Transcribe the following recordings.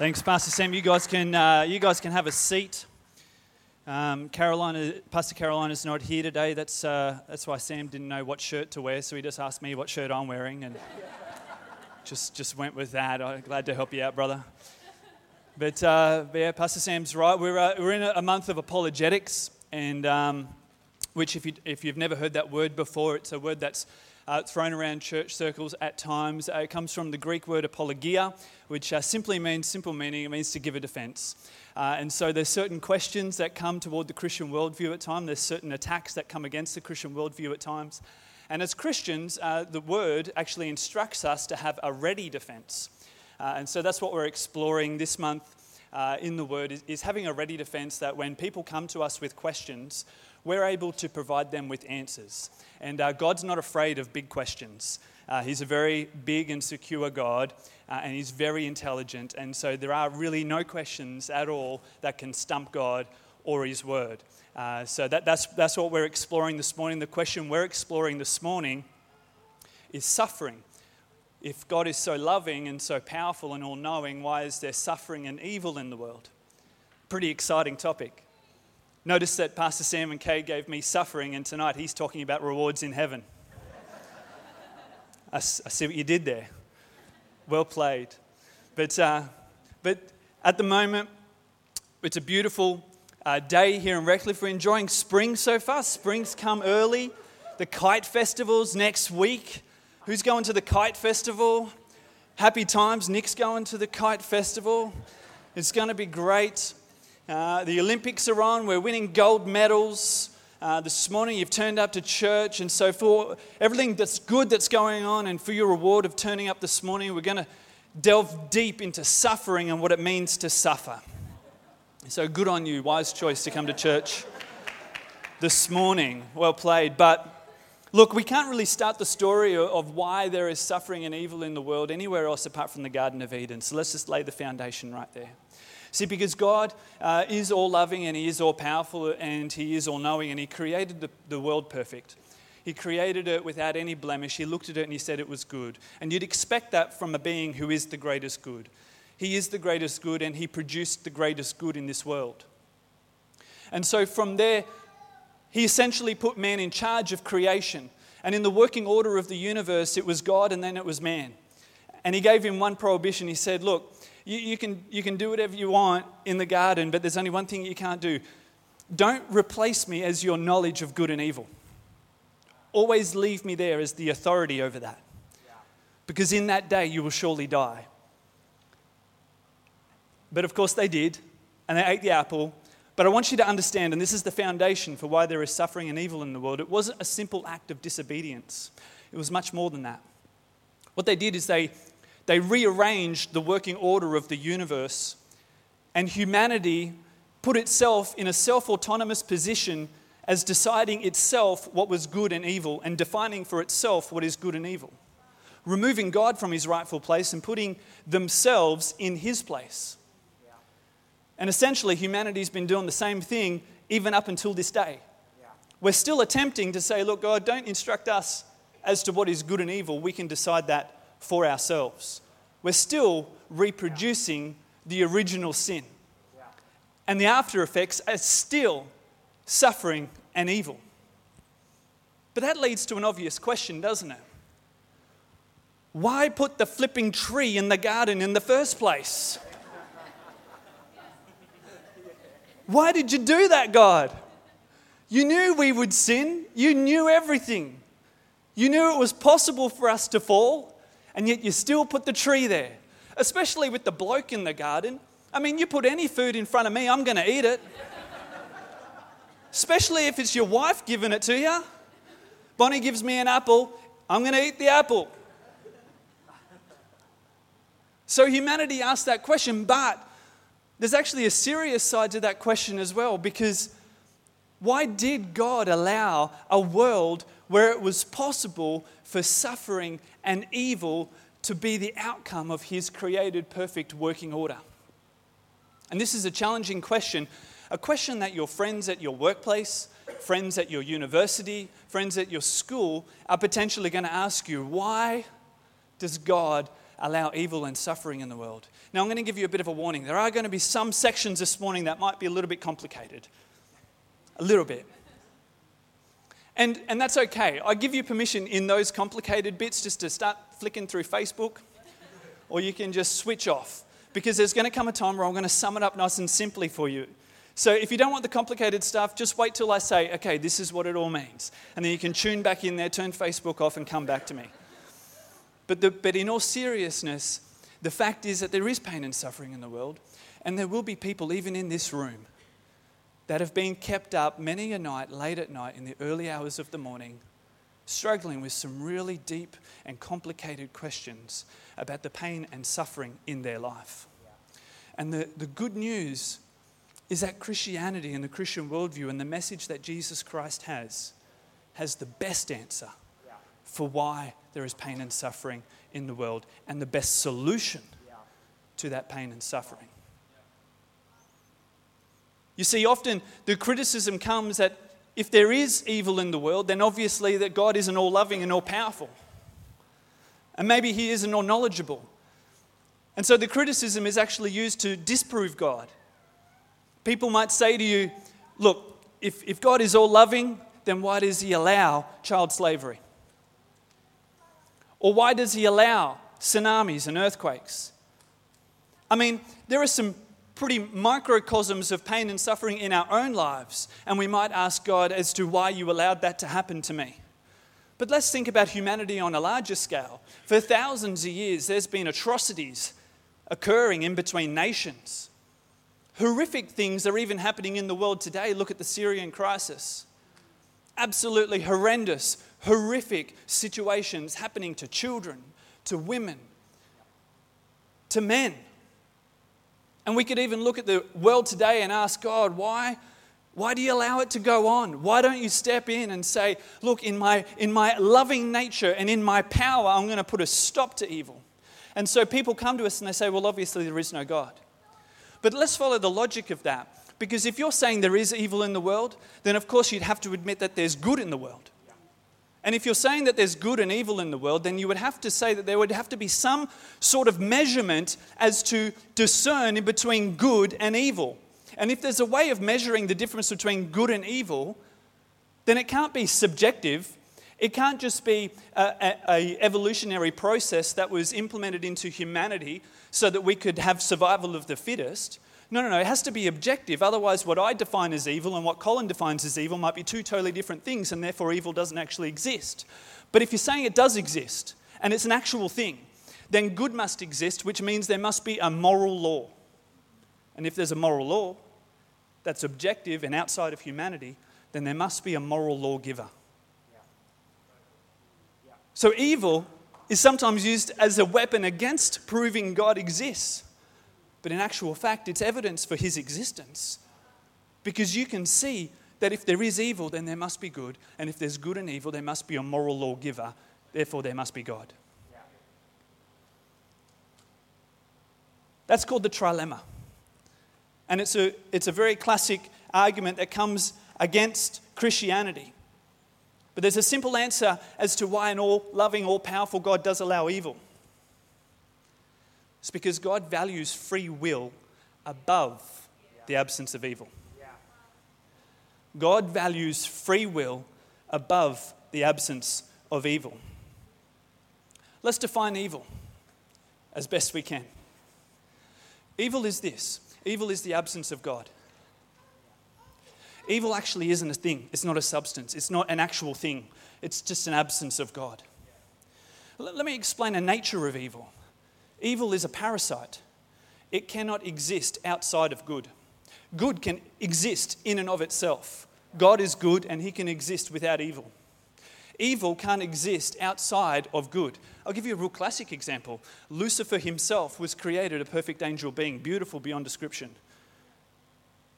Thanks, Pastor Sam. You guys can, uh, you guys can have a seat. Um, Carolina, Pastor Carolina's not here today. That's, uh, that's why Sam didn't know what shirt to wear, so he just asked me what shirt I'm wearing and just, just went with that. I'm glad to help you out, brother. But, uh, but yeah, Pastor Sam's right. We're, uh, we're in a month of apologetics, and um, which, if, you, if you've never heard that word before, it's a word that's uh, thrown around church circles at times. Uh, it comes from the Greek word apologia, which uh, simply means, simple meaning, it means to give a defense. Uh, and so there's certain questions that come toward the Christian worldview at times. There's certain attacks that come against the Christian worldview at times. And as Christians, uh, the word actually instructs us to have a ready defense. Uh, and so that's what we're exploring this month uh, in the Word is, is, having a ready defense that when people come to us with questions, we're able to provide them with answers. And uh, God's not afraid of big questions. Uh, he's a very big and secure God, uh, and He's very intelligent. And so there are really no questions at all that can stump God or His Word. Uh, so that, that's, that's what we're exploring this morning. The question we're exploring this morning is suffering. If God is so loving and so powerful and all knowing, why is there suffering and evil in the world? Pretty exciting topic. Notice that Pastor Sam and Kay gave me suffering, and tonight he's talking about rewards in heaven. I, I see what you did there. Well played. But, uh, but at the moment, it's a beautiful uh, day here in Redcliffe. We're enjoying spring so far. Spring's come early. The kite festival's next week. Who's going to the kite festival? Happy times. Nick's going to the kite festival. It's going to be great. Uh, the Olympics are on. We're winning gold medals. Uh, this morning you've turned up to church. And so, for everything that's good that's going on and for your reward of turning up this morning, we're going to delve deep into suffering and what it means to suffer. So, good on you. Wise choice to come to church this morning. Well played. But look, we can't really start the story of why there is suffering and evil in the world anywhere else apart from the Garden of Eden. So, let's just lay the foundation right there. See, because God uh, is all loving and He is all powerful and He is all knowing and He created the, the world perfect. He created it without any blemish. He looked at it and He said it was good. And you'd expect that from a being who is the greatest good. He is the greatest good and He produced the greatest good in this world. And so from there, He essentially put man in charge of creation. And in the working order of the universe, it was God and then it was man. And He gave him one prohibition. He said, Look, you, you, can, you can do whatever you want in the garden, but there's only one thing you can't do. Don't replace me as your knowledge of good and evil. Always leave me there as the authority over that. Because in that day you will surely die. But of course they did, and they ate the apple. But I want you to understand, and this is the foundation for why there is suffering and evil in the world, it wasn't a simple act of disobedience, it was much more than that. What they did is they they rearranged the working order of the universe, and humanity put itself in a self autonomous position as deciding itself what was good and evil and defining for itself what is good and evil. Removing God from his rightful place and putting themselves in his place. And essentially, humanity's been doing the same thing even up until this day. We're still attempting to say, look, God, don't instruct us as to what is good and evil. We can decide that for ourselves. We're still reproducing the original sin. And the after effects are still suffering and evil. But that leads to an obvious question, doesn't it? Why put the flipping tree in the garden in the first place? Why did you do that, God? You knew we would sin. You knew everything. You knew it was possible for us to fall and yet you still put the tree there. Especially with the bloke in the garden. I mean, you put any food in front of me, I'm going to eat it. Especially if it's your wife giving it to you. Bonnie gives me an apple, I'm going to eat the apple. So humanity asked that question, but there's actually a serious side to that question as well because why did God allow a world where it was possible for suffering and evil to be the outcome of His created perfect working order? And this is a challenging question, a question that your friends at your workplace, friends at your university, friends at your school are potentially going to ask you why does God allow evil and suffering in the world. Now, I'm going to give you a bit of a warning. There are going to be some sections this morning that might be a little bit complicated. A little bit. And, and that's okay. I give you permission in those complicated bits just to start flicking through Facebook, or you can just switch off. Because there's going to come a time where I'm going to sum it up nice and simply for you. So if you don't want the complicated stuff, just wait till I say, okay, this is what it all means. And then you can tune back in there, turn Facebook off, and come back to me. But, the, but in all seriousness, the fact is that there is pain and suffering in the world, and there will be people, even in this room, that have been kept up many a night, late at night, in the early hours of the morning, struggling with some really deep and complicated questions about the pain and suffering in their life. And the, the good news is that Christianity and the Christian worldview and the message that Jesus Christ has has the best answer for why there is pain and suffering in the world and the best solution to that pain and suffering. You see, often the criticism comes that if there is evil in the world, then obviously that God isn't all loving and all powerful. And maybe He isn't all knowledgeable. And so the criticism is actually used to disprove God. People might say to you, look, if, if God is all loving, then why does He allow child slavery? Or why does he allow tsunamis and earthquakes? I mean, there are some pretty microcosms of pain and suffering in our own lives, and we might ask God as to why you allowed that to happen to me. But let's think about humanity on a larger scale. For thousands of years, there's been atrocities occurring in between nations. Horrific things are even happening in the world today. Look at the Syrian crisis. Absolutely horrendous horrific situations happening to children, to women, to men. And we could even look at the world today and ask God, why? Why do you allow it to go on? Why don't you step in and say, look, in my, in my loving nature and in my power, I'm going to put a stop to evil? And so people come to us and they say, well, obviously there is no God. But let's follow the logic of that. Because if you're saying there is evil in the world, then of course you'd have to admit that there's good in the world. And if you're saying that there's good and evil in the world, then you would have to say that there would have to be some sort of measurement as to discern in between good and evil. And if there's a way of measuring the difference between good and evil, then it can't be subjective. It can't just be a, evolutionary process that was implemented into humanity so that we could have survival of the fittest. No, no, no. It has to be objective. Otherwise, what I define as evil and what Colin defines as evil might be two totally different things, and therefore evil doesn't actually exist. But if you're saying it does exist and it's an actual thing, then good must exist, which means there must be a moral law. And if there's a moral law that's objective and outside of humanity, then there must be a moral lawgiver. So evil is sometimes used as a weapon against proving God exists. But in actual fact, it's evidence for his existence. Because you can see that if there is evil, then there must be good. And if there's good and evil, there must be a moral lawgiver. Therefore, there must be God. That's called the trilemma. And it's a, it's a very classic argument that comes against Christianity. But there's a simple answer as to why an all loving, all powerful God does allow evil. It's because God values free will above the absence of evil. God values free will above the absence of evil. Let's define evil as best we can. Evil is this evil is the absence of God. Evil actually isn't a thing, it's not a substance, it's not an actual thing, it's just an absence of God. Let me explain the nature of evil. Evil is a parasite, it cannot exist outside of good. Good can exist in and of itself. God is good and he can exist without evil. Evil can't exist outside of good. I'll give you a real classic example. Lucifer himself was created a perfect angel being, beautiful beyond description.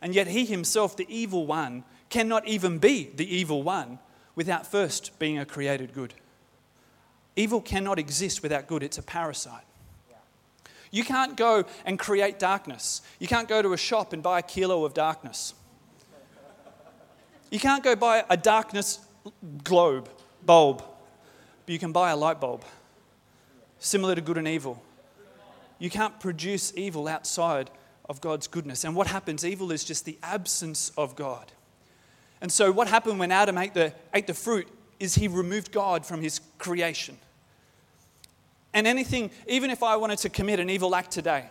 And yet he himself, the evil one, cannot even be the evil one without first being a created good. Evil cannot exist without good, it's a parasite. You can't go and create darkness. You can't go to a shop and buy a kilo of darkness. You can't go buy a darkness globe, bulb, but you can buy a light bulb, similar to good and evil. You can't produce evil outside of God's goodness. And what happens? Evil is just the absence of God. And so, what happened when Adam ate the, ate the fruit is he removed God from his creation. And anything, even if I wanted to commit an evil act today,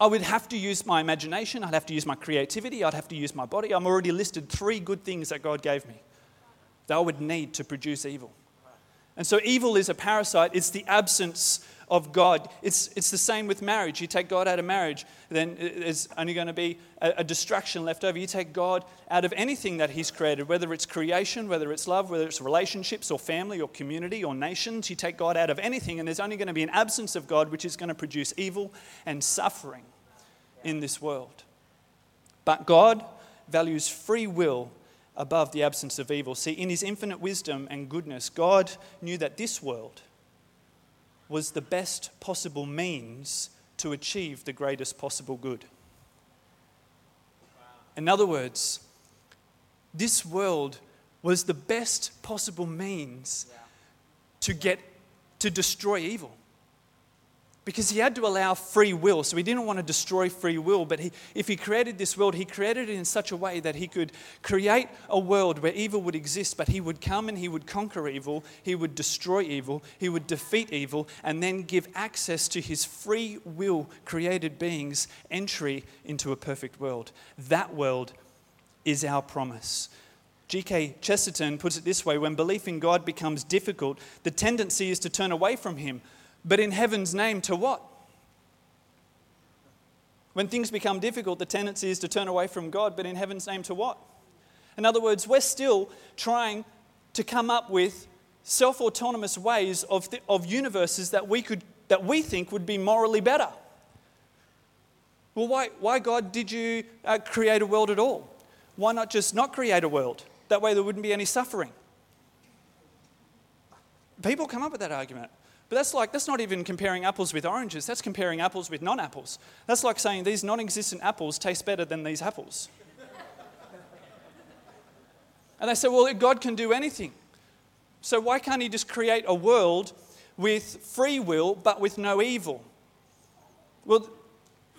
I would have to use my imagination, I'd have to use my creativity, I'd have to use my body. I'm already listed three good things that God gave me that I would need to produce evil. And so evil is a parasite, it's the absence of God. It's, it's the same with marriage. You take God out of marriage, then there's only going to be a, a distraction left over. You take God out of anything that He's created, whether it's creation, whether it's love, whether it's relationships or family or community or nations. You take God out of anything, and there's only going to be an absence of God, which is going to produce evil and suffering in this world. But God values free will above the absence of evil. See, in his infinite wisdom and goodness, God knew that this world was the best possible means to achieve the greatest possible good. In other words, this world was the best possible means to get to destroy evil because he had to allow free will. So he didn't want to destroy free will, but he, if he created this world, he created it in such a way that he could create a world where evil would exist, but he would come and he would conquer evil, he would destroy evil, he would defeat evil, and then give access to his free will created beings entry into a perfect world. That world is our promise. G.K. Chesterton puts it this way when belief in God becomes difficult, the tendency is to turn away from him but in heaven's name, to what? When things become difficult, the tendency is to turn away from God, but in heaven's name, to what? In other words, we're still trying to come up with self autonomous ways of, of universes that we, could, that we think would be morally better. Well, why, why God, did you uh, create a world at all? Why not just not create a world? That way there wouldn't be any suffering. People come up with that argument. But that's like, that's not even comparing apples with oranges, that's comparing apples with non apples. That's like saying these non existent apples taste better than these apples. and they say, well, God can do anything. So why can't He just create a world with free will but with no evil? Well,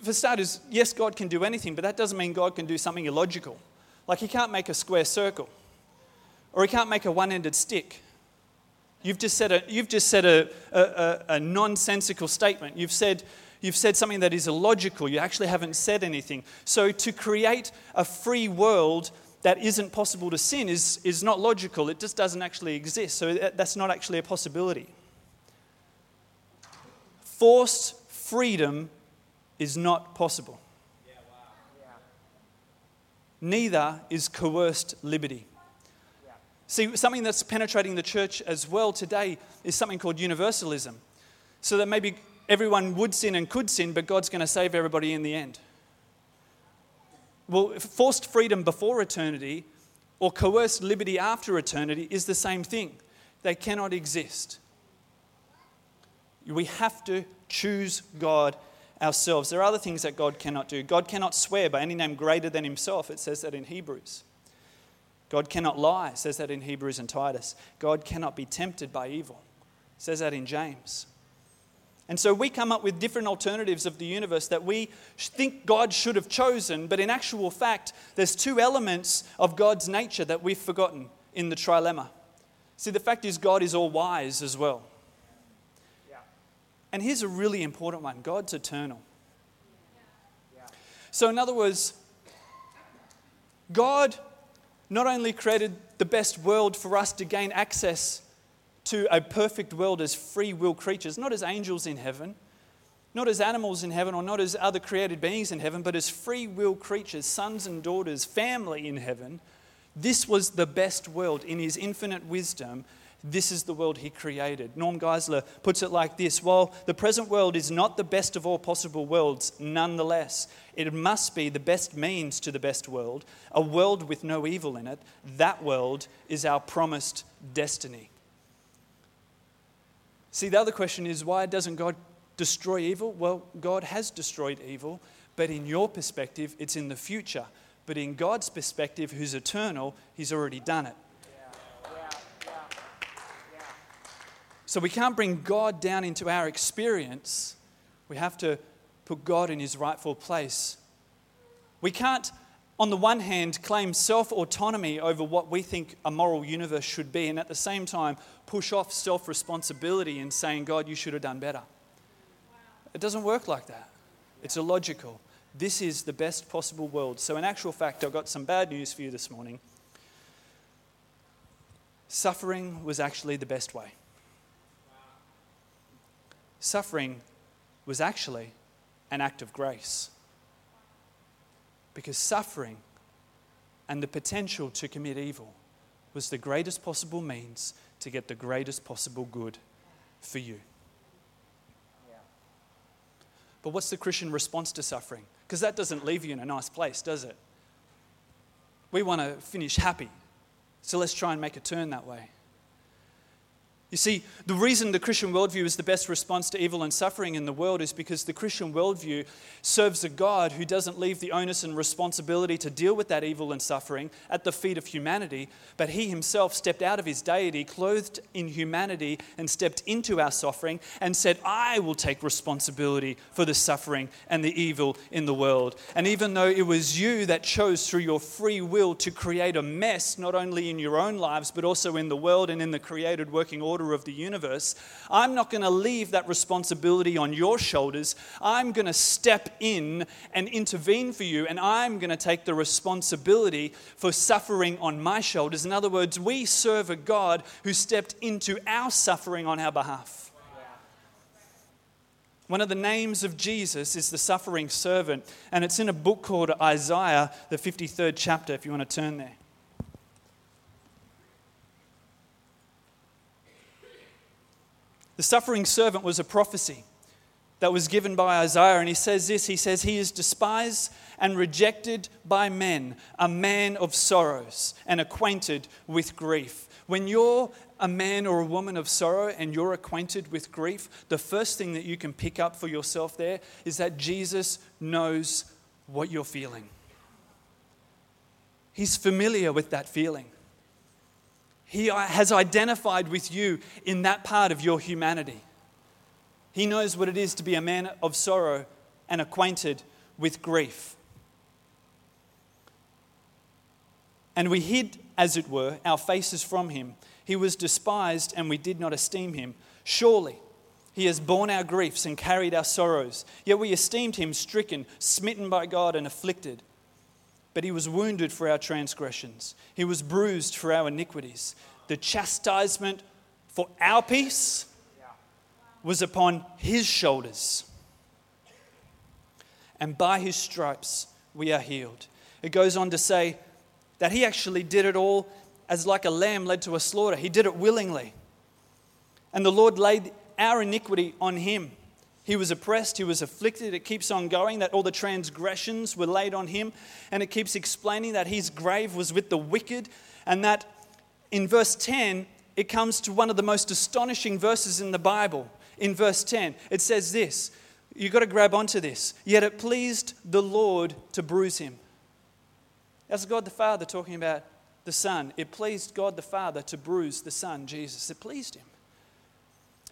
for starters, yes, God can do anything, but that doesn't mean God can do something illogical. Like He can't make a square circle, or He can't make a one ended stick You've just said a, you've just said a, a, a nonsensical statement. You've said, you've said something that is illogical. You actually haven't said anything. So, to create a free world that isn't possible to sin is, is not logical. It just doesn't actually exist. So, that's not actually a possibility. Forced freedom is not possible. Neither is coerced liberty. See, something that's penetrating the church as well today is something called universalism. So that maybe everyone would sin and could sin, but God's going to save everybody in the end. Well, forced freedom before eternity or coerced liberty after eternity is the same thing. They cannot exist. We have to choose God ourselves. There are other things that God cannot do. God cannot swear by any name greater than himself. It says that in Hebrews. God cannot lie, says that in Hebrews and Titus. God cannot be tempted by evil, says that in James. And so we come up with different alternatives of the universe that we think God should have chosen, but in actual fact, there's two elements of God's nature that we've forgotten in the trilemma. See, the fact is, God is all wise as well. Yeah. And here's a really important one God's eternal. Yeah. So, in other words, God not only created the best world for us to gain access to a perfect world as free will creatures, not as angels in heaven, not as animals in heaven, or not as other created beings in heaven, but as free will creatures, sons and daughters, family in heaven. This was the best world in his infinite wisdom this is the world he created. Norm Geisler puts it like this While the present world is not the best of all possible worlds, nonetheless, it must be the best means to the best world, a world with no evil in it. That world is our promised destiny. See, the other question is why doesn't God destroy evil? Well, God has destroyed evil, but in your perspective, it's in the future. But in God's perspective, who's eternal, He's already done it. So we can't bring God down into our experience We have to put God in his rightful place. We can't, on the one hand, claim self autonomy over what we think a moral universe should be, and at the same time, push off self responsibility in saying, God, you should have done better. It doesn't work like that. It's illogical. This is the best possible world. So, in actual fact, I've got some bad news for you this morning. Suffering was actually the best way. Suffering was actually an act of grace. Because suffering and the potential to commit evil was the greatest possible means to get the greatest possible good for you. But what's the Christian response to suffering? Because that doesn't leave you in a nice place, does it? We want to finish happy. So let's try and make a turn that way. You see, the reason the Christian worldview is the best response to evil and suffering in the world is because the Christian worldview serves a God who doesn't leave the onus and responsibility to deal with that evil and suffering at the feet of humanity, but he himself stepped out of his deity, clothed in humanity, and stepped into our suffering and said, I will take responsibility for the suffering and the evil in the world. And even though it was you that chose through your free will to create a mess, not only in your own lives, but also in the world and in the created working order of the universe, I'm not going to leave that responsibility on your shoulders. I'm going to step in and intervene for you, and I'm going to take the responsibility for suffering on my shoulders. In other words, we serve a God who stepped into our suffering on our behalf. One of the names of Jesus is the suffering servant, and it's in a book called Isaiah, the 53rd chapter, if you want to turn there. The suffering servant was a prophecy that was given by Isaiah, and he says this He says, He is despised and rejected by men, a man of sorrows and acquainted with grief. When you're a man or a woman of sorrow and you're acquainted with grief, the first thing that you can pick up for yourself there is that Jesus knows what you're feeling. He's familiar with that feeling. He uh, has identified with you in that part of your humanity. He knows what it is to be a man of sorrow and acquainted with grief. And we hid, as it were, our faces from him. He was despised, and we did not esteem him. Surely, he has borne our griefs and carried our sorrows. Yet we esteemed him stricken, smitten by God, and afflicted. But he was wounded for our transgressions, he was bruised for our iniquities. The chastisement for our peace was upon his shoulders. And by his stripes we are healed. It goes on to say that he actually did it all as like a lamb led to a slaughter. He did it willingly. And the Lord laid our iniquity on him. He was oppressed, he was afflicted. It keeps on going that all the transgressions were laid on him. And it keeps explaining that his grave was with the wicked. And that in verse 10, it comes to one of the most astonishing verses in the Bible. In verse 10, it says this You've got to grab onto this. Yet it pleased the Lord to bruise him. That's God the Father talking about the Son. It pleased God the Father to bruise the Son, Jesus. It pleased him.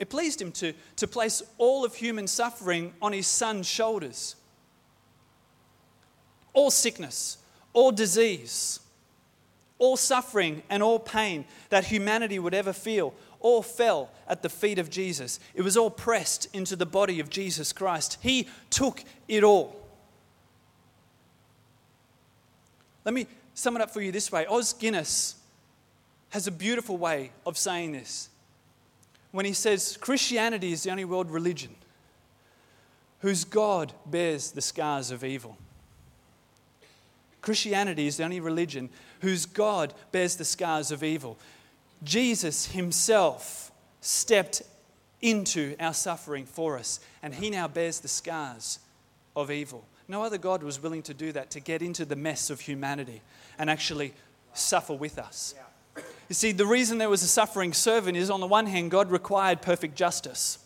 It pleased him to, to place all of human suffering on his son's shoulders. All sickness, all disease, all suffering, and all pain that humanity would ever feel, all fell at the feet of Jesus. It was all pressed into the body of Jesus Christ. He took it all. Let me sum it up for you this way Os Guinness has a beautiful way of saying this when he says Christianity is the only world religion whose God bears the scars of evil. Christianity is the only religion whose God bears the scars of evil. Jesus himself stepped into our suffering for us, and he now bears the scars of evil. No other God was willing to do that, to get into the mess of humanity and actually suffer with us. Yeah. You see, the reason there was a suffering servant is on the one hand, God required perfect justice.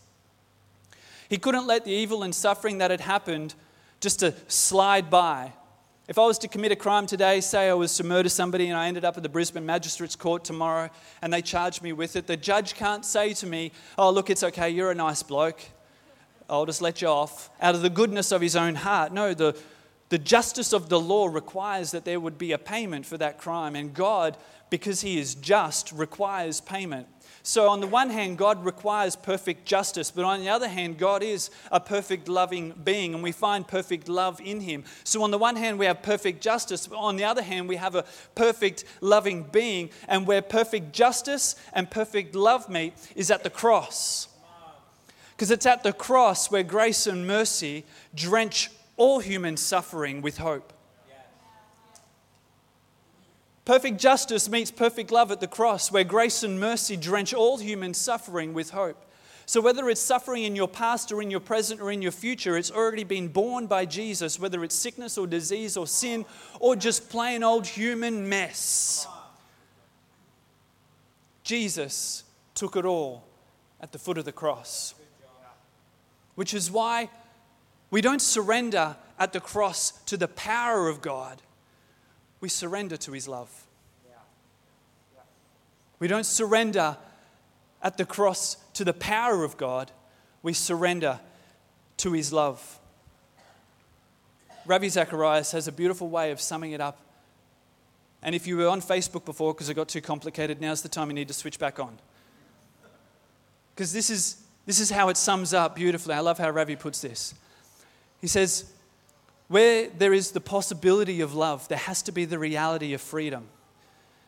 He couldn't let the evil and suffering that had happened just to slide by. If I was to commit a crime today, say I was to murder somebody and I ended up at the Brisbane Magistrates Court tomorrow and they charged me with it, the judge can't say to me, Oh, look, it's okay, you're a nice bloke. I'll just let you off, out of the goodness of his own heart. No, the, the justice of the law requires that there would be a payment for that crime. And God, because he is just, requires payment. So, on the one hand, God requires perfect justice, but on the other hand, God is a perfect loving being, and we find perfect love in Him. So, on the one hand, we have perfect justice, but on the other hand, we have a perfect loving being, and where perfect justice and perfect love meet is at the cross. Because it's at the cross where grace and mercy drench all human suffering with hope. Perfect justice meets perfect love at the cross, where grace and mercy drench all human suffering with hope. So, whether it's suffering in your past or in your present or in your future, it's already been borne by Jesus, whether it's sickness or disease or sin or just plain old human mess. Jesus took it all at the foot of the cross, which is why we don't surrender at the cross to the power of God we surrender to His love. We don't surrender at the cross to the power of God, we surrender to His love. Ravi Zacharias has a beautiful way of summing it up. And if you were on Facebook before because it got too complicated, now's the time you need to switch back on. Because this is, this is how it sums up beautifully. I love how Ravi puts this. He says, where there is the possibility of love, there has to be the reality of freedom.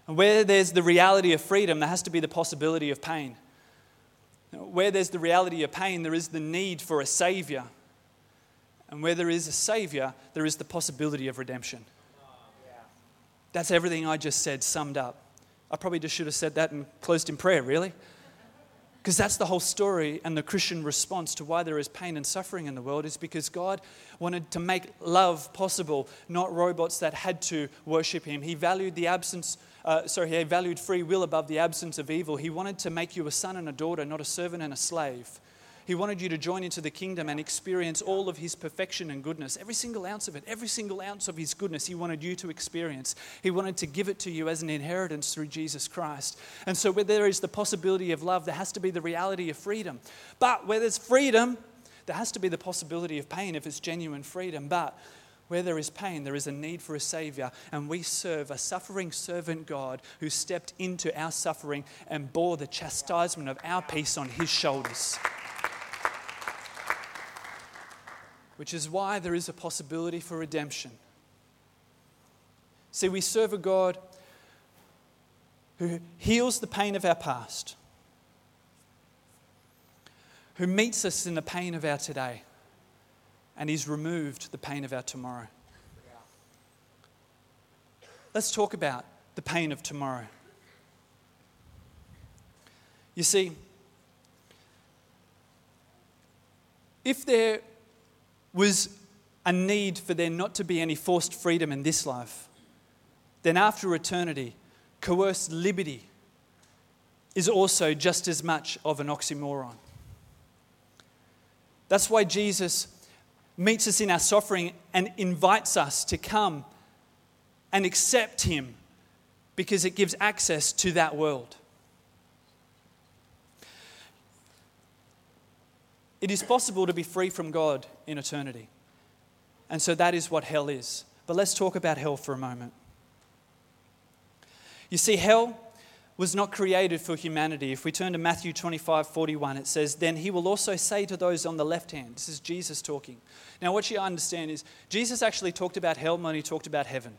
And where there's the reality of freedom, there has to be the possibility of pain. Where there's the reality of pain, there is the need for a savior. And where there is a savior, there is the possibility of redemption. That's everything I just said summed up. I probably just should have said that and closed in prayer, really. Because that's the whole story and the Christian response to why there is pain and suffering in the world is because God wanted to make love possible, not robots that had to worship Him. He valued the absence, uh, sorry, He valued free will above the absence of evil. He wanted to make you a son and a daughter, not a servant and a slave. He wanted you to join into the kingdom and experience all of His perfection and goodness. Every single ounce of it, every single ounce of His goodness, He wanted you to experience. He wanted to give it to you as an inheritance through Jesus Christ. And so, where there is the possibility of love, there has to be the reality of freedom. But where there's freedom, there has to be the possibility of pain if it's genuine freedom. But where there is pain, there is a need for a Savior, and we serve a suffering servant God who stepped into our suffering and bore the chastisement of our peace on His shoulders. Which is why there is a possibility for redemption. See, we serve a God who heals the pain of our past, who meets us in the pain of our today, and He's removed the pain of our tomorrow. Let's talk about the pain of tomorrow. You see, if there was a need for there not to be any forced freedom in this life, then after eternity, coerced liberty is also just as much of an oxymoron. That's why Jesus meets us in our suffering and invites us to come and accept Him because it gives access to that world. It is possible to be free from God in eternity. And so that is what hell is. But let's talk about hell for a moment. You see, hell was not created for humanity. If we turn to Matthew 25 41, it says, Then he will also say to those on the left hand, this is Jesus talking. Now, what you understand is, Jesus actually talked about hell when he talked about heaven.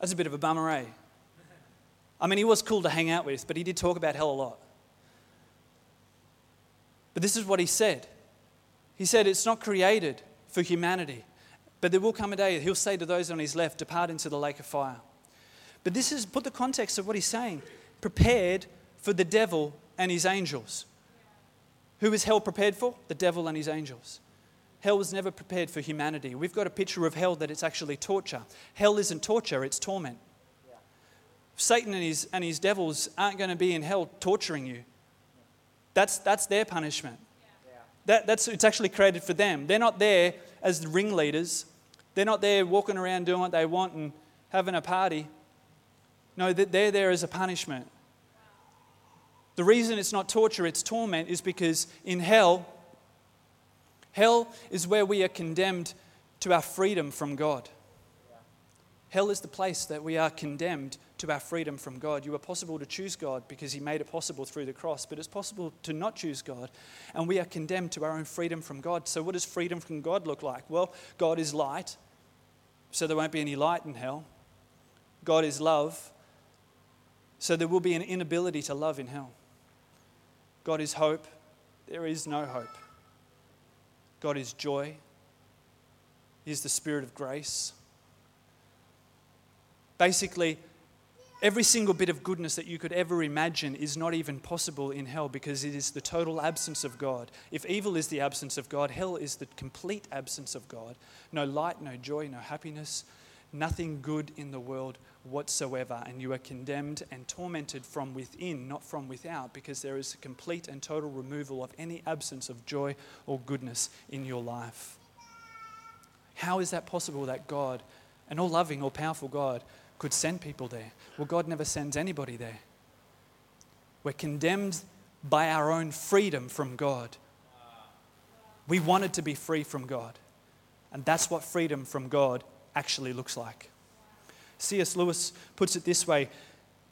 That's a bit of a bummer, eh? I mean, he was cool to hang out with, but he did talk about hell a lot. But this is what he said He said, It's not created for humanity, but there will come a day he'll say to those on his left, Depart into the lake of fire. But this is, put the context of what he's saying, prepared for the devil and his angels. Who is hell prepared for? The devil and his angels. Hell was never prepared for humanity. We've got a picture of hell that it's actually torture. Hell isn't torture, it's torment. Satan and his, and his devils aren't going to be in hell torturing you. That's, that's their punishment. That, that's, it's actually created for them. They're not there as the ringleaders. They're not there walking around doing what they want and having a party. No, they're there as a punishment. The reason it's not torture, it's torment, is because in hell, Hell is where we are condemned to our freedom from God. Hell is the place that we are condemned to our freedom from God. You are possible to choose God because He made it possible through the cross, but it's possible to not choose God, and we are condemned to our own freedom from God. So, what does freedom from God look like? Well, God is light, so there won't be any light in hell. God is love, so there will be an inability to love in hell. God is hope, there is no hope. God is joy, He is the Spirit of grace. Basically, every single bit of goodness that you could ever imagine is not even possible in hell because it is the total absence of God. If evil is the absence of God, hell is the complete absence of God. No light, no joy, no happiness, nothing good in the world whatsoever. And you are condemned and tormented from within, not from without, because there is a complete and total removal of any absence of joy or goodness in your life. How is that possible that God, an all loving, all powerful God, could send people there? Well, God never sends anybody there. We're condemned by our own freedom from God. We wanted to be free from God. And that's what freedom from God actually looks like. C.S. Lewis puts it this way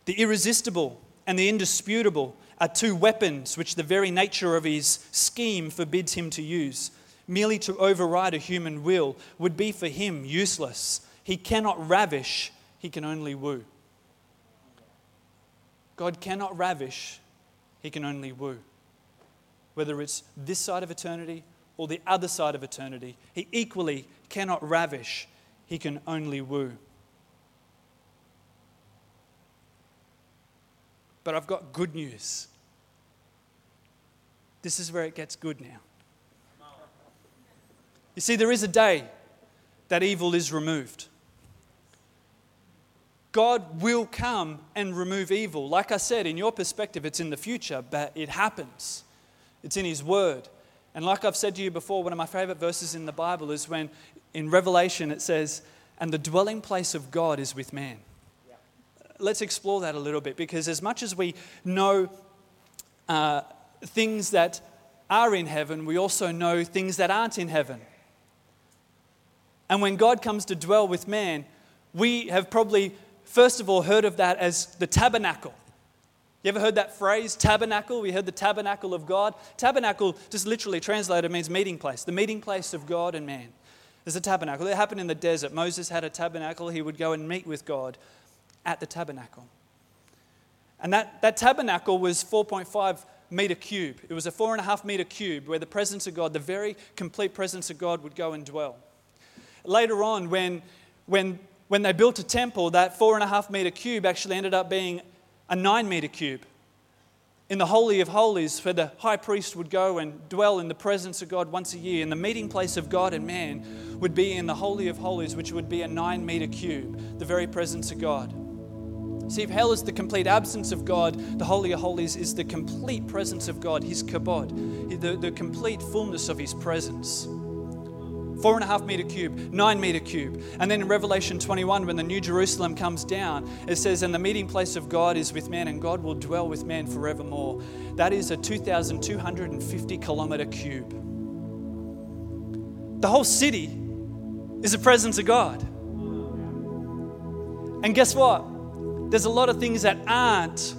The irresistible and the indisputable are two weapons which the very nature of his scheme forbids him to use. Merely to override a human will would be for him useless. He cannot ravish, he can only woo. God cannot ravish, he can only woo. Whether it's this side of eternity or the other side of eternity, he equally cannot ravish, he can only woo. But I've got good news. This is where it gets good now. You see, there is a day that evil is removed. God will come and remove evil. Like I said, in your perspective, it's in the future, but it happens. It's in His Word. And like I've said to you before, one of my favorite verses in the Bible is when in Revelation it says, And the dwelling place of God is with man. Yeah. Let's explore that a little bit because as much as we know uh, things that are in heaven, we also know things that aren't in heaven. And when God comes to dwell with man, we have probably, first of all, heard of that as the tabernacle. You ever heard that phrase, tabernacle? We heard the tabernacle of God. Tabernacle, just literally translated, means meeting place, the meeting place of God and man. There's a tabernacle. It happened in the desert. Moses had a tabernacle. He would go and meet with God at the tabernacle. And that, that tabernacle was 4.5 meter cube. It was a four and a half meter cube where the presence of God, the very complete presence of God, would go and dwell. Later on, when, when, when they built a temple, that four and a half meter cube actually ended up being a nine meter cube. In the Holy of Holies, where the high priest would go and dwell in the presence of God once a year, and the meeting place of God and man would be in the Holy of Holies, which would be a nine meter cube, the very presence of God. See, if hell is the complete absence of God, the Holy of Holies is the complete presence of God, His kabod, the, the complete fullness of His presence four and a half meter cube, nine meter cube. And then in Revelation 21, when the New Jerusalem comes down, it says, And the meeting place of God is with man, and God will dwell with man forevermore. That is a 2,250 kilometer cube. The whole city is the presence of God. And guess what? There's a lot of things that aren't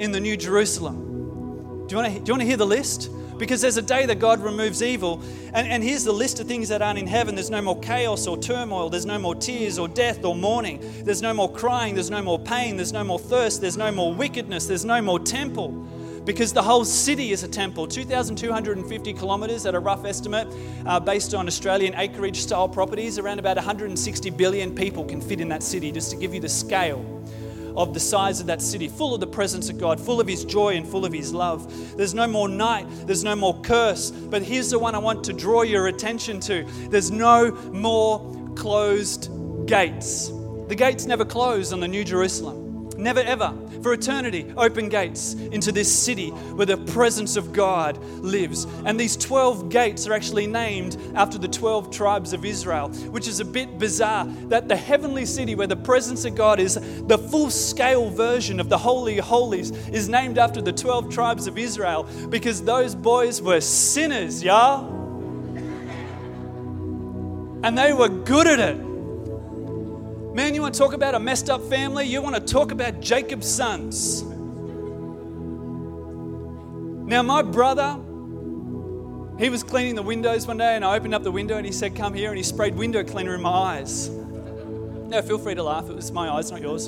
in the New Jerusalem. Do you want to, do you want to hear the list? Because there's a day that God removes evil. And, and here's the list of things that aren't in heaven there's no more chaos or turmoil, there's no more tears or death or mourning, there's no more crying, there's no more pain, there's no more thirst, there's no more wickedness, there's no more temple. Because the whole city is a temple. 2,250 kilometres at a rough estimate, uh, based on Australian acreage style properties. Around about 160 billion people can fit in that city, just to give you the scale of the size of that city, full of the presence of God, full of His joy and full of His love. There's no more night, there's no more curse. But here's the one I want to draw your attention to there's no more closed gates. The gates never close on the New Jerusalem. Never ever, for eternity, open gates into this city where the presence of God lives. And these 12 gates are actually named after the 12 tribes of Israel, which is a bit bizarre that the heavenly city where the presence of God is the full scale version of the Holy Holies is named after the 12 tribes of Israel because those boys were sinners, y'all. And they were good at it. Man, you want to talk about a messed up family? You want to talk about Jacob's sons. Now, my brother, he was cleaning the windows one day, and I opened up the window and he said, Come here. And he sprayed window cleaner in my eyes. Now, feel free to laugh. It was my eyes, not yours.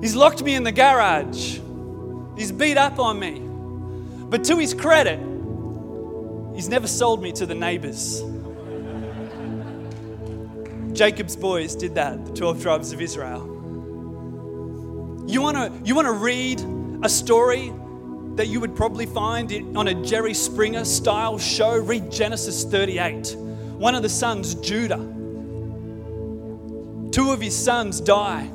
He's locked me in the garage. He's beat up on me. But to his credit, he's never sold me to the neighbors. Jacob's boys did that, the 12 tribes of Israel. You want to you want to read a story that you would probably find on a Jerry Springer style show? Read Genesis 38. One of the sons, Judah. Two of his sons die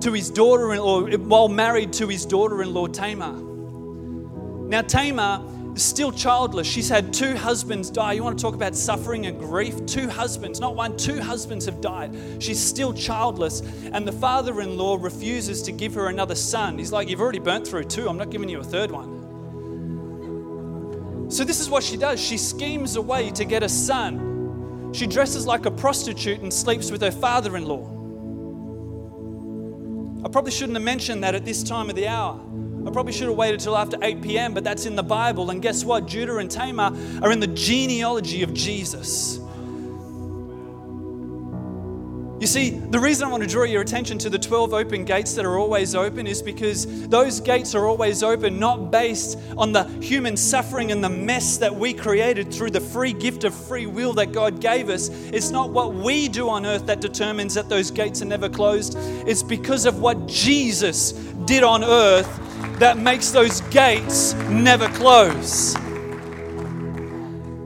to his daughter in law while married to his daughter in law, Tamar. Now, Tamar still childless. She's had two husbands die. You want to talk about suffering and grief? Two husbands, not one, two husbands have died. She's still childless, and the father in law refuses to give her another son. He's like, You've already burnt through two, I'm not giving you a third one. So, this is what she does she schemes a way to get a son. She dresses like a prostitute and sleeps with her father in law. I probably shouldn't have mentioned that at this time of the hour. I probably should have waited till after 8 p.m., but that's in the Bible. And guess what? Judah and Tamar are in the genealogy of Jesus. You see, the reason I want to draw your attention to the 12 open gates that are always open is because those gates are always open not based on the human suffering and the mess that we created through the free gift of free will that God gave us. It's not what we do on earth that determines that those gates are never closed, it's because of what Jesus did on earth that makes those gates never close.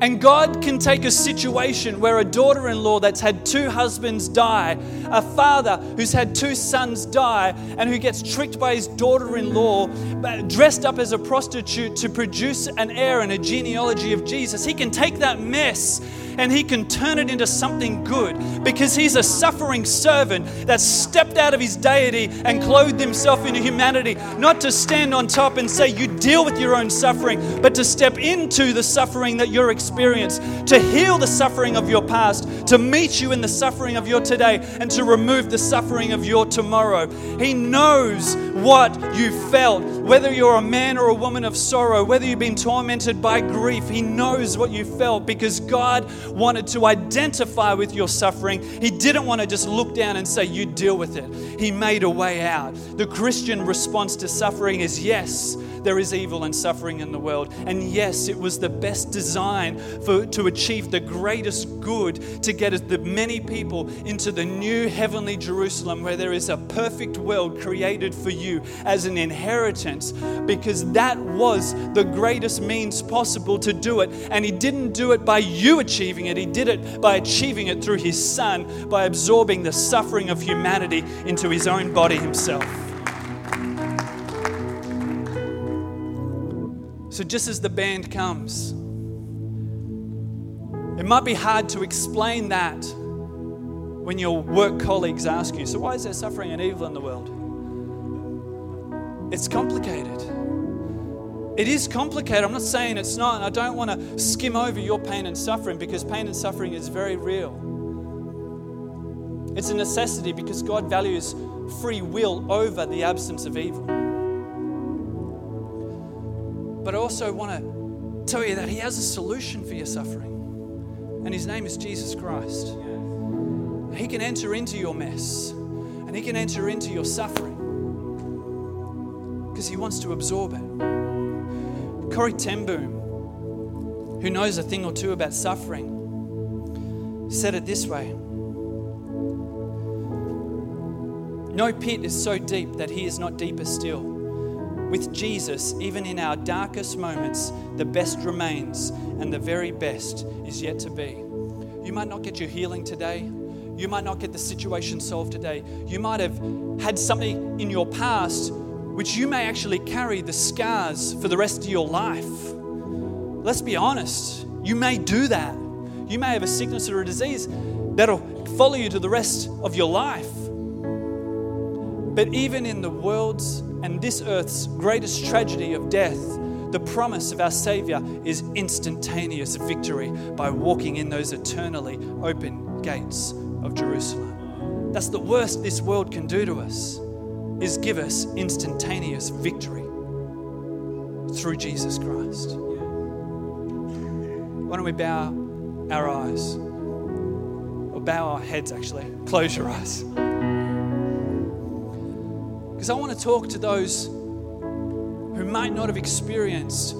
And God can take a situation where a daughter in law that's had two husbands die, a father who's had two sons die, and who gets tricked by his daughter in law, uh, dressed up as a prostitute to produce an heir and a genealogy of Jesus. He can take that mess and he can turn it into something good because he's a suffering servant that stepped out of his deity and clothed himself in humanity, not to stand on top and say, You deal with your own suffering, but to step into the suffering that you're experiencing, to heal the suffering of your past, to meet you in the suffering of your today, and to remove the suffering of your tomorrow. He knows what you felt, whether you're a man or a woman of sorrow, whether you've been tormented by grief, He knows what you felt because God wanted to identify with your suffering. He didn't want to just look down and say, You deal with it. He made a way out. The Christian response to suffering is yes, there is evil and suffering in the world. And yes, it was the best design for, to achieve the greatest good to get the many people into the new heavenly Jerusalem where there is a perfect world created for you as an inheritance because that was the greatest means possible to do it. And He didn't do it by you achieving it, He did it by achieving it through His Son, by absorbing the suffering of humanity into His own body Himself. So, just as the band comes, it might be hard to explain that when your work colleagues ask you, So, why is there suffering and evil in the world? It's complicated. It is complicated. I'm not saying it's not. I don't want to skim over your pain and suffering because pain and suffering is very real. It's a necessity because God values free will over the absence of evil. But I also want to tell you that He has a solution for your suffering, and His name is Jesus Christ. He can enter into your mess, and He can enter into your suffering because He wants to absorb it. Corrie ten Boom, who knows a thing or two about suffering, said it this way. No pit is so deep that he is not deeper still. With Jesus, even in our darkest moments, the best remains and the very best is yet to be. You might not get your healing today. You might not get the situation solved today. You might have had something in your past which you may actually carry the scars for the rest of your life. Let's be honest, you may do that. You may have a sickness or a disease that'll follow you to the rest of your life. But even in the world's and this earth's greatest tragedy of death, The promise of our Savior is instantaneous victory by walking in those eternally open gates of Jerusalem. That's the worst this world can do to us is give us instantaneous victory through Jesus Christ. Why don't we bow our eyes? Or bow our heads, actually. Close your eyes. Because I want to talk to those who might not have experienced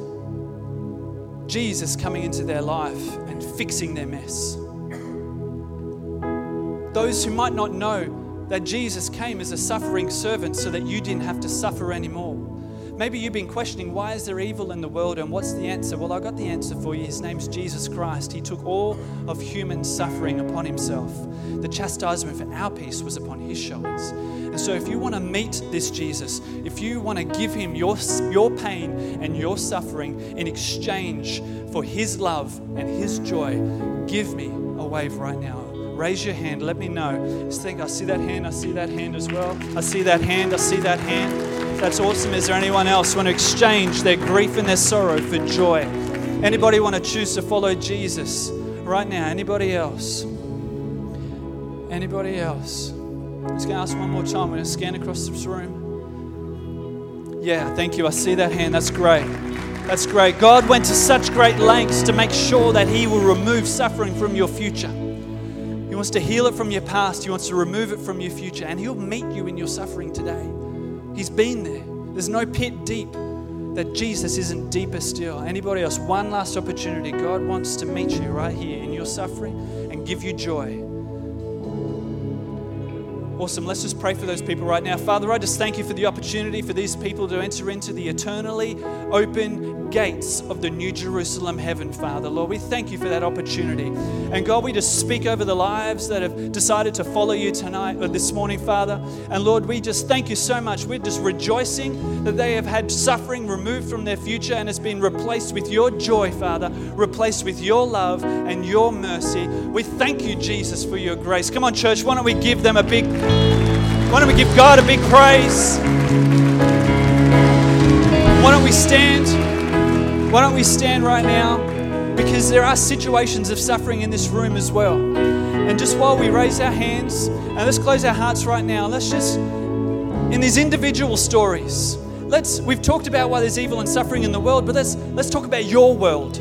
Jesus coming into their life and fixing their mess. Those who might not know that Jesus came as a suffering servant so that you didn't have to suffer anymore. Maybe you've been questioning why is there evil in the world and what's the answer? Well, I got the answer for you. His name's Jesus Christ. He took all of human suffering upon himself. The chastisement for our peace was upon his shoulders. And so if you want to meet this Jesus, if you want to give him your, your pain and your suffering in exchange for his love and his joy, give me a wave right now. Raise your hand. Let me know. Just think, I see that hand. I see that hand as well. I see that hand. I see that hand. That's awesome. Is there anyone else want to exchange their grief and their sorrow for joy? Anybody want to choose to follow Jesus right now? Anybody else? Anybody else? I'm just going to ask one more time. We're going to scan across this room. Yeah, thank you. I see that hand. That's great. That's great. God went to such great lengths to make sure that He will remove suffering from your future. He wants to heal it from your past. He wants to remove it from your future. And He'll meet you in your suffering today. He's been there. There's no pit deep that Jesus isn't deeper still. Anybody else? One last opportunity. God wants to meet you right here in your suffering and give you joy. Awesome. Let's just pray for those people right now. Father, I just thank you for the opportunity for these people to enter into the eternally open gates of the New Jerusalem heaven, Father. Lord, we thank you for that opportunity. And God, we just speak over the lives that have decided to follow you tonight or this morning, Father. And Lord, we just thank you so much. We're just rejoicing that they have had suffering removed from their future and it's been replaced with your joy, Father, replaced with your love and your mercy. We thank you, Jesus, for your grace. Come on, church, why don't we give them a big why don't we give God a big praise? Why don't we stand? Why don't we stand right now? Because there are situations of suffering in this room as well. And just while we raise our hands and let's close our hearts right now, let's just, in these individual stories, let's, we've talked about why there's evil and suffering in the world, but let's, let's talk about your world.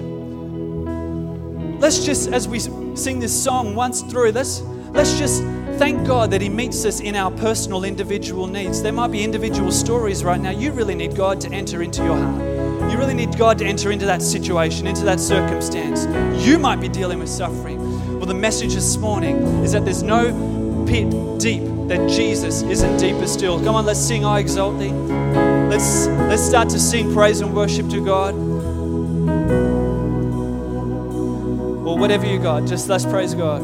Let's just, as we sing this song once through, let's, let's just Thank God that He meets us in our personal, individual needs. There might be individual stories right now. You really need God to enter into your heart. You really need God to enter into that situation, into that circumstance. You might be dealing with suffering. Well, the message this morning is that there's no pit deep that Jesus isn't deeper still. Come on, let's sing I exalt thee. Let's let's start to sing praise and worship to God. Or whatever you got, just let's praise God.